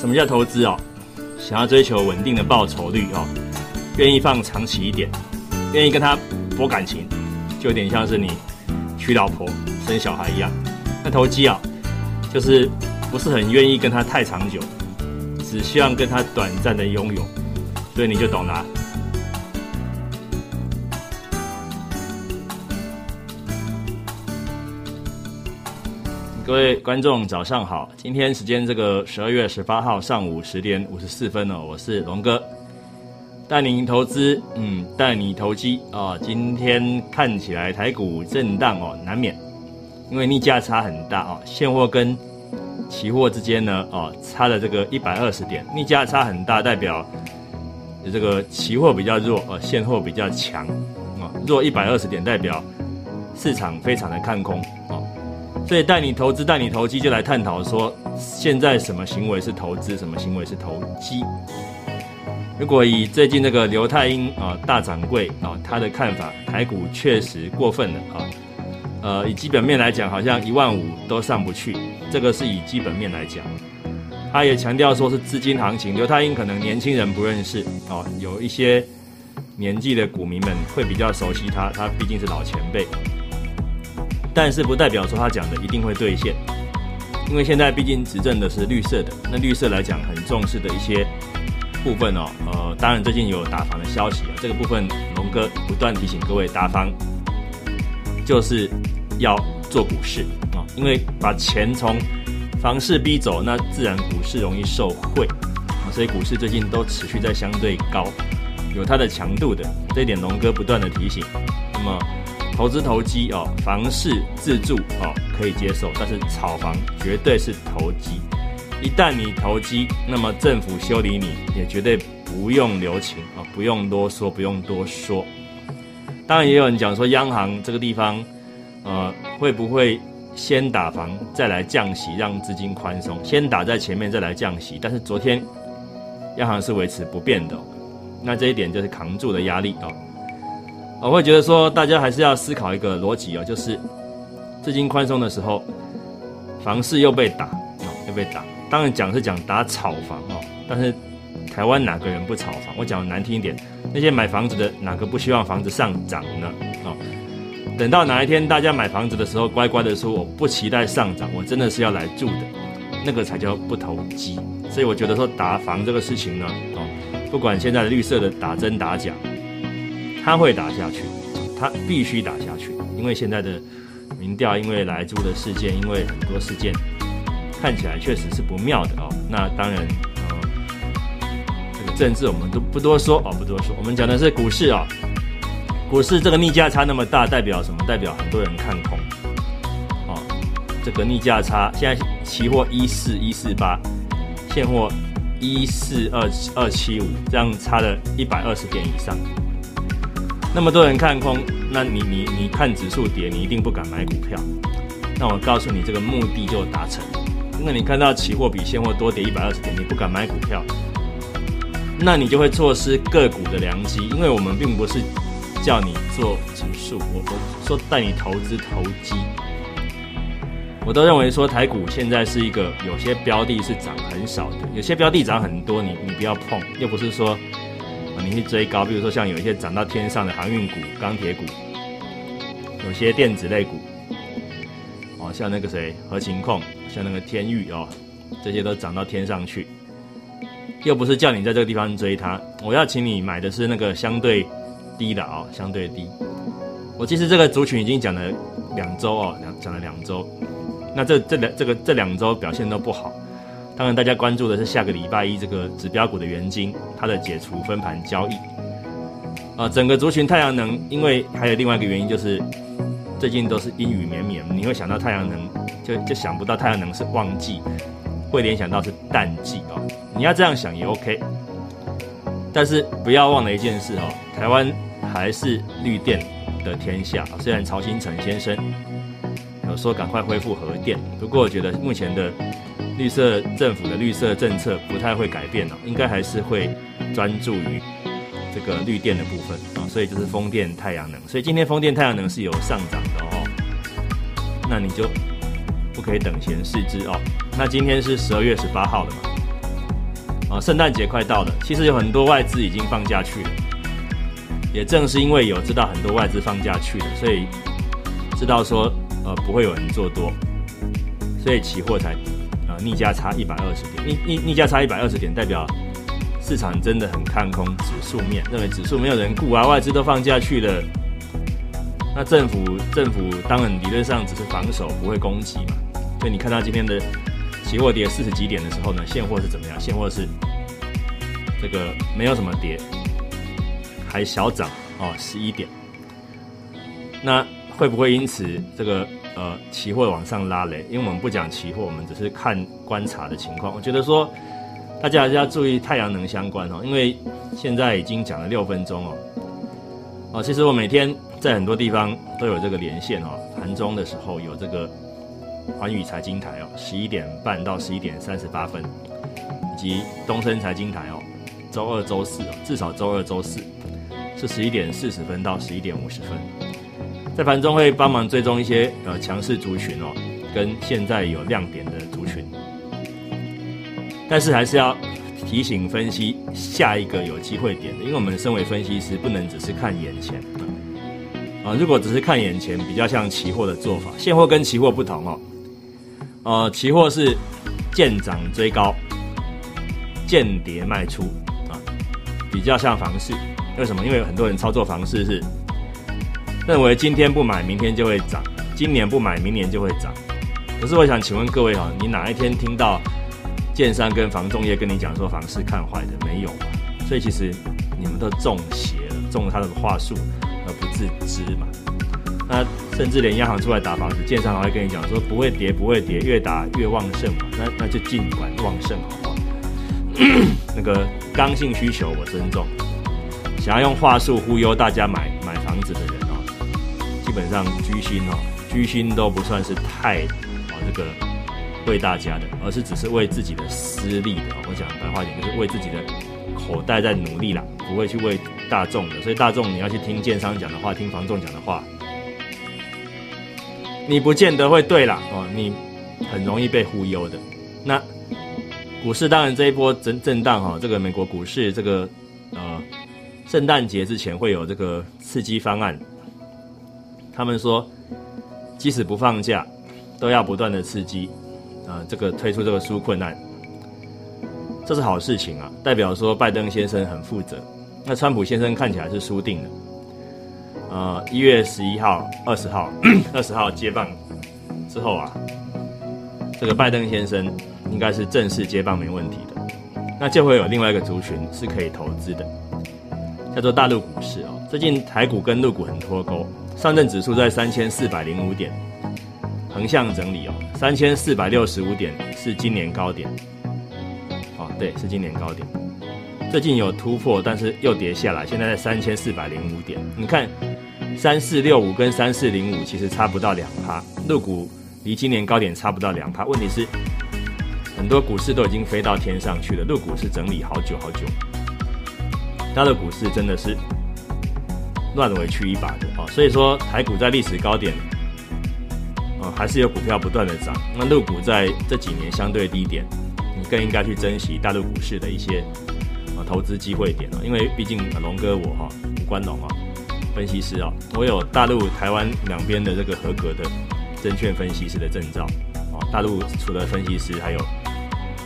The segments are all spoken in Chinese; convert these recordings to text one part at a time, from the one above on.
什么叫投资哦？想要追求稳定的报酬率哦，愿意放长期一点，愿意跟他博感情，就有点像是你娶老婆生小孩一样。那投机啊，就是不是很愿意跟他太长久，只希望跟他短暂的拥有，所以你就懂了。各位观众，早上好！今天时间这个十二月十八号上午十点五十四分哦，我是龙哥，带您投资，嗯，带你投机啊。今天看起来台股震荡哦，难免，因为逆价差很大哦，现货跟期货之间呢，哦，差了这个一百二十点，逆价差很大，代表这个期货比较弱，呃，现货比较强，啊，弱一百二十点，代表市场非常的看空，哦。所以带你投资、带你投机，就来探讨说，现在什么行为是投资，什么行为是投机。如果以最近这个刘太英啊大掌柜啊他的看法，台股确实过分了啊。呃，以基本面来讲，好像一万五都上不去，这个是以基本面来讲。他也强调说是资金行情，刘太英可能年轻人不认识哦，有一些年纪的股民们会比较熟悉他，他毕竟是老前辈。但是不代表说他讲的一定会兑现，因为现在毕竟执政的是绿色的，那绿色来讲很重视的一些部分哦，呃，当然最近有打房的消息啊，这个部分龙哥不断提醒各位打房，就是要做股市啊，因为把钱从房市逼走，那自然股市容易受贿啊，所以股市最近都持续在相对高，有它的强度的，这一点龙哥不断的提醒，那么。投资投机哦，房市自住哦可以接受，但是炒房绝对是投机。一旦你投机，那么政府修理你也绝对不用留情啊，不用啰嗦，不用多说。当然也有人讲说，央行这个地方，呃，会不会先打房再来降息，让资金宽松？先打在前面再来降息？但是昨天央行是维持不变的，那这一点就是扛住的压力哦。我会觉得说，大家还是要思考一个逻辑哦，就是资金宽松的时候，房市又被打，啊，又被打。当然讲是讲打炒房哦，但是台湾哪个人不炒房？我讲的难听一点，那些买房子的哪个不希望房子上涨呢？哦，等到哪一天大家买房子的时候，乖乖的说我不期待上涨，我真的是要来住的，那个才叫不投机。所以我觉得说打房这个事情呢，哦，不管现在的绿色的打真打假。他会打下去，他必须打下去，因为现在的民调，因为来租的事件，因为很多事件看起来确实是不妙的哦。那当然，呃，这个政治我们都不多说哦，不多说。我们讲的是股市啊，股市这个逆价差那么大，代表什么？代表很多人看空。哦，这个逆价差，现在期货一四一四八，现货一四二二七五，这样差了一百二十点以上。那么多人看空，那你你你看指数跌，你一定不敢买股票。那我告诉你，这个目的就达成。那你看到期货比现货多跌一百二十点，你不敢买股票，那你就会错失个股的良机。因为我们并不是叫你做指数，我我说带你投资投机。我都认为说台股现在是一个有些标的是涨很少的，有些标的涨很多，你你不要碰，又不是说。你去追高，比如说像有一些涨到天上的航运股、钢铁股，有些电子类股，哦，像那个谁合情控，像那个天域哦，这些都涨到天上去。又不是叫你在这个地方追它，我要请你买的是那个相对低的哦，相对低。我其实这个族群已经讲了两周哦，两讲了两周，那这这两这个这两周表现都不好。当然，大家关注的是下个礼拜一这个指标股的原金，它的解除分盘交易。啊，整个族群太阳能，因为还有另外一个原因，就是最近都是阴雨绵绵，你会想到太阳能，就就想不到太阳能是旺季，会联想到是淡季哦。你要这样想也 OK，但是不要忘了一件事哦，台湾还是绿电的天下。虽然曹新成先生有说赶快恢复核电，不过我觉得目前的。绿色政府的绿色政策不太会改变了，应该还是会专注于这个绿电的部分啊，所以就是风电、太阳能。所以今天风电、太阳能是有上涨的哦，那你就不可以等闲视之哦。那今天是十二月十八号了嘛，啊，圣诞节快到了，其实有很多外资已经放假去了。也正是因为有知道很多外资放假去了，所以知道说呃不会有人做多，所以期货才逆价差一百二十点，逆逆逆价差一百二十点，代表市场真的很看空指数面，认为指数没有人顾啊，外资都放假去了。那政府政府当然理论上只是防守，不会攻击嘛。所以你看到今天的期货跌四十几点的时候呢，现货是怎么样？现货是这个没有什么跌，还小涨哦，十一点。那会不会因此这个呃期货往上拉嘞？因为我们不讲期货，我们只是看观察的情况。我觉得说大家还是要注意太阳能相关哦，因为现在已经讲了六分钟哦。哦，其实我每天在很多地方都有这个连线哦，盘中的时候有这个环宇财经台哦，十一点半到十一点三十八分，以及东森财经台哦，周二、周四哦，至少周二、周四是十一点四十分到十一点五十分，在盘中会帮忙追踪一些呃强势族群哦，跟现在有亮点的族群，但是还是要。提醒分析下一个有机会点的，因为我们身为分析师，不能只是看眼前啊。如果只是看眼前，比较像期货的做法。现货跟期货不同哦，呃，期货是见涨追高，见跌卖出啊，比较像房市。为什么？因为很多人操作房市是认为今天不买，明天就会涨；今年不买，明年就会涨。可是我想请问各位哈，你哪一天听到？建商跟房仲业跟你讲说房市看坏的没有？所以其实你们都中邪了，中了他的话术而不自知嘛。那甚至连央行出来打房子，建商还会跟你讲说不会跌，不会跌，越打越旺盛嘛。那那就尽管旺盛好不好？那个刚性需求我尊重，想要用话术忽悠大家买买房子的人，基本上居心哦，居心都不算是太啊这个。为大家的，而是只是为自己的私利的。我讲白话一点，就是为自己的口袋在努力啦，不会去为大众的。所以大众你要去听建商讲的话，听房仲讲的话，你不见得会对啦哦，你很容易被忽悠的。那股市当然这一波震震荡哈，这个美国股市这个呃圣诞节之前会有这个刺激方案，他们说即使不放假，都要不断的刺激。啊，这个推出这个纾困案，这是好事情啊，代表说拜登先生很负责。那川普先生看起来是输定了。呃，一月十一号、二十号、二十号接棒之后啊，这个拜登先生应该是正式接棒没问题的。那就会有另外一个族群是可以投资的，叫做大陆股市哦。最近台股跟陆股很脱钩，上证指数在三千四百零五点。横向整理哦，三千四百六十五点是今年高点，哦，对，是今年高点。最近有突破，但是又跌下来，现在在三千四百零五点。你看，三四六五跟三四零五其实差不到两趴，陆股离今年高点差不到两趴。问题是，很多股市都已经飞到天上去了，陆股是整理好久好久。它的股市真的是乱委屈一把的哦，所以说台股在历史高点。啊还是有股票不断的涨，那陆股在这几年相对低点，你更应该去珍惜大陆股市的一些啊投资机会点了，因为毕竟龙哥我哈吴关龙啊分析师啊，我有大陆台湾两边的这个合格的证券分析师的证照啊，大陆除了分析师还有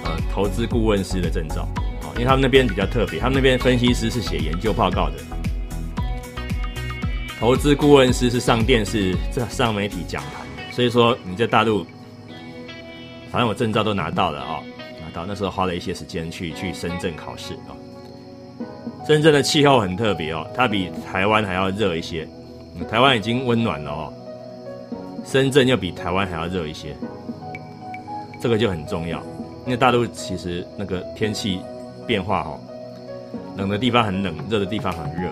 呃投资顾问师的证照啊，因为他们那边比较特别，他们那边分析师是写研究报告的，投资顾问师是上电视上媒体讲台。所以说你在大陆，反正我证照都拿到了啊，拿到那时候花了一些时间去去深圳考试啊。深圳的气候很特别哦，它比台湾还要热一些。台湾已经温暖了哦，深圳又比台湾还要热一些，这个就很重要。因为大陆其实那个天气变化哦，冷的地方很冷，热的地方很热，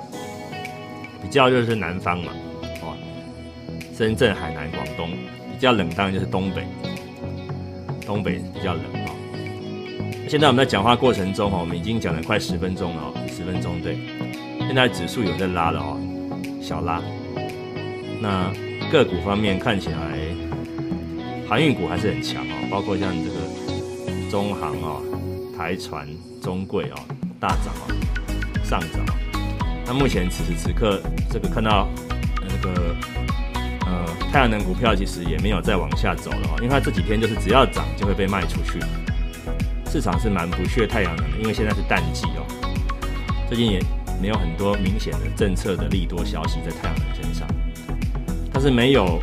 比较就是南方嘛。哦深圳、海南、广东比较冷，当然就是东北。东北比较冷啊。现在我们在讲话过程中哦，我们已经讲了快十分钟了哦，十分钟对。现在指数有在拉了哦，小拉。那个股方面看起来，航运股还是很强哦，包括像这个中航啊、台船、中贵哦，大涨哦，上涨。那目前此时此刻，这个看到那个呃太阳能股票其实也没有再往下走了哦，因为它这几天就是只要涨就会被卖出去。市场是蛮不屑太阳能的，因为现在是淡季哦，最近也没有很多明显的政策的利多消息在太阳能身上。但是没有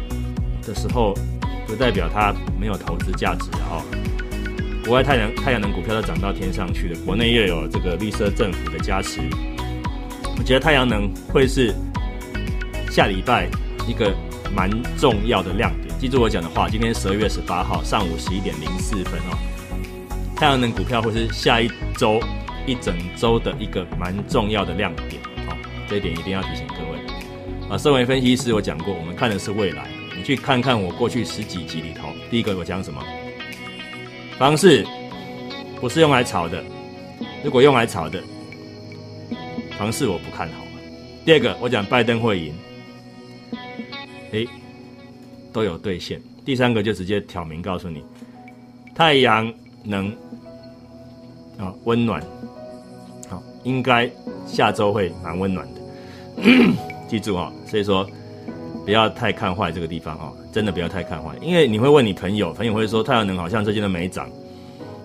的时候，不代表它没有投资价值哦。国外太阳太阳能股票都涨到天上去了，国内又有这个绿色政府的加持，我觉得太阳能会是下礼拜一个蛮重要的亮点。记住我讲的话，今天十二月十八号上午十一点零四分哦。太阳能股票会是下一周一整周的一个蛮重要的亮点，好，这一点一定要提醒各位。啊，身为分析师，我讲过，我们看的是未来。你去看看我过去十几集里头，第一个我讲什么？方式不是用来炒的，如果用来炒的，方式我不看好。第二个，我讲拜登会赢，诶，都有兑现。第三个就直接挑明告诉你，太阳。能啊，温暖，好，应该下周会蛮温暖的。记住啊，所以说不要太看坏这个地方哦，真的不要太看坏，因为你会问你朋友，朋友会说太阳能好像最近都没涨，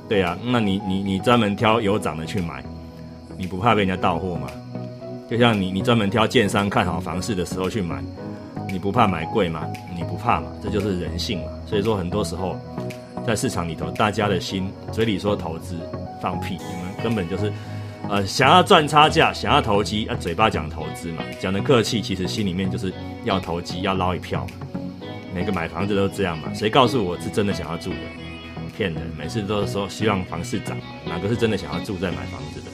对呀，那你你你专门挑有涨的去买，你不怕被人家盗货吗？就像你你专门挑建商看好房市的时候去买，你不怕买贵吗？你不怕嘛？这就是人性嘛。所以说很多时候。在市场里头，大家的心嘴里说投资，放屁！你们根本就是，呃，想要赚差价，想要投机，啊，嘴巴讲投资嘛，讲的客气，其实心里面就是要投机，要捞一票。每个买房子都这样嘛？谁告诉我是真的想要住的？骗人！每次都是说希望房市涨，哪个是真的想要住在买房子的？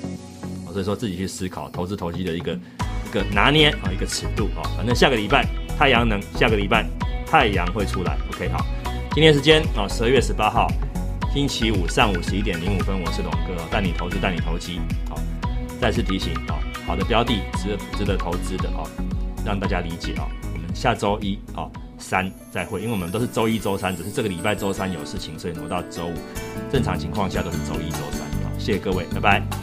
所以说自己去思考投资投机的一个一个拿捏啊，一个尺度啊。反正下个礼拜太阳能，下个礼拜太阳会出来。OK，好。今天时间啊，十二月十八号，星期五上午十一点零五分，我是龙哥，带你投资，带你投机。好，再次提醒啊，好的标的值值得投资的哦，让大家理解啊。我们下周一啊三再会，因为我们都是周一周三，只是这个礼拜周三有事情，所以挪到周五。正常情况下都是周一周三。好，谢谢各位，拜拜。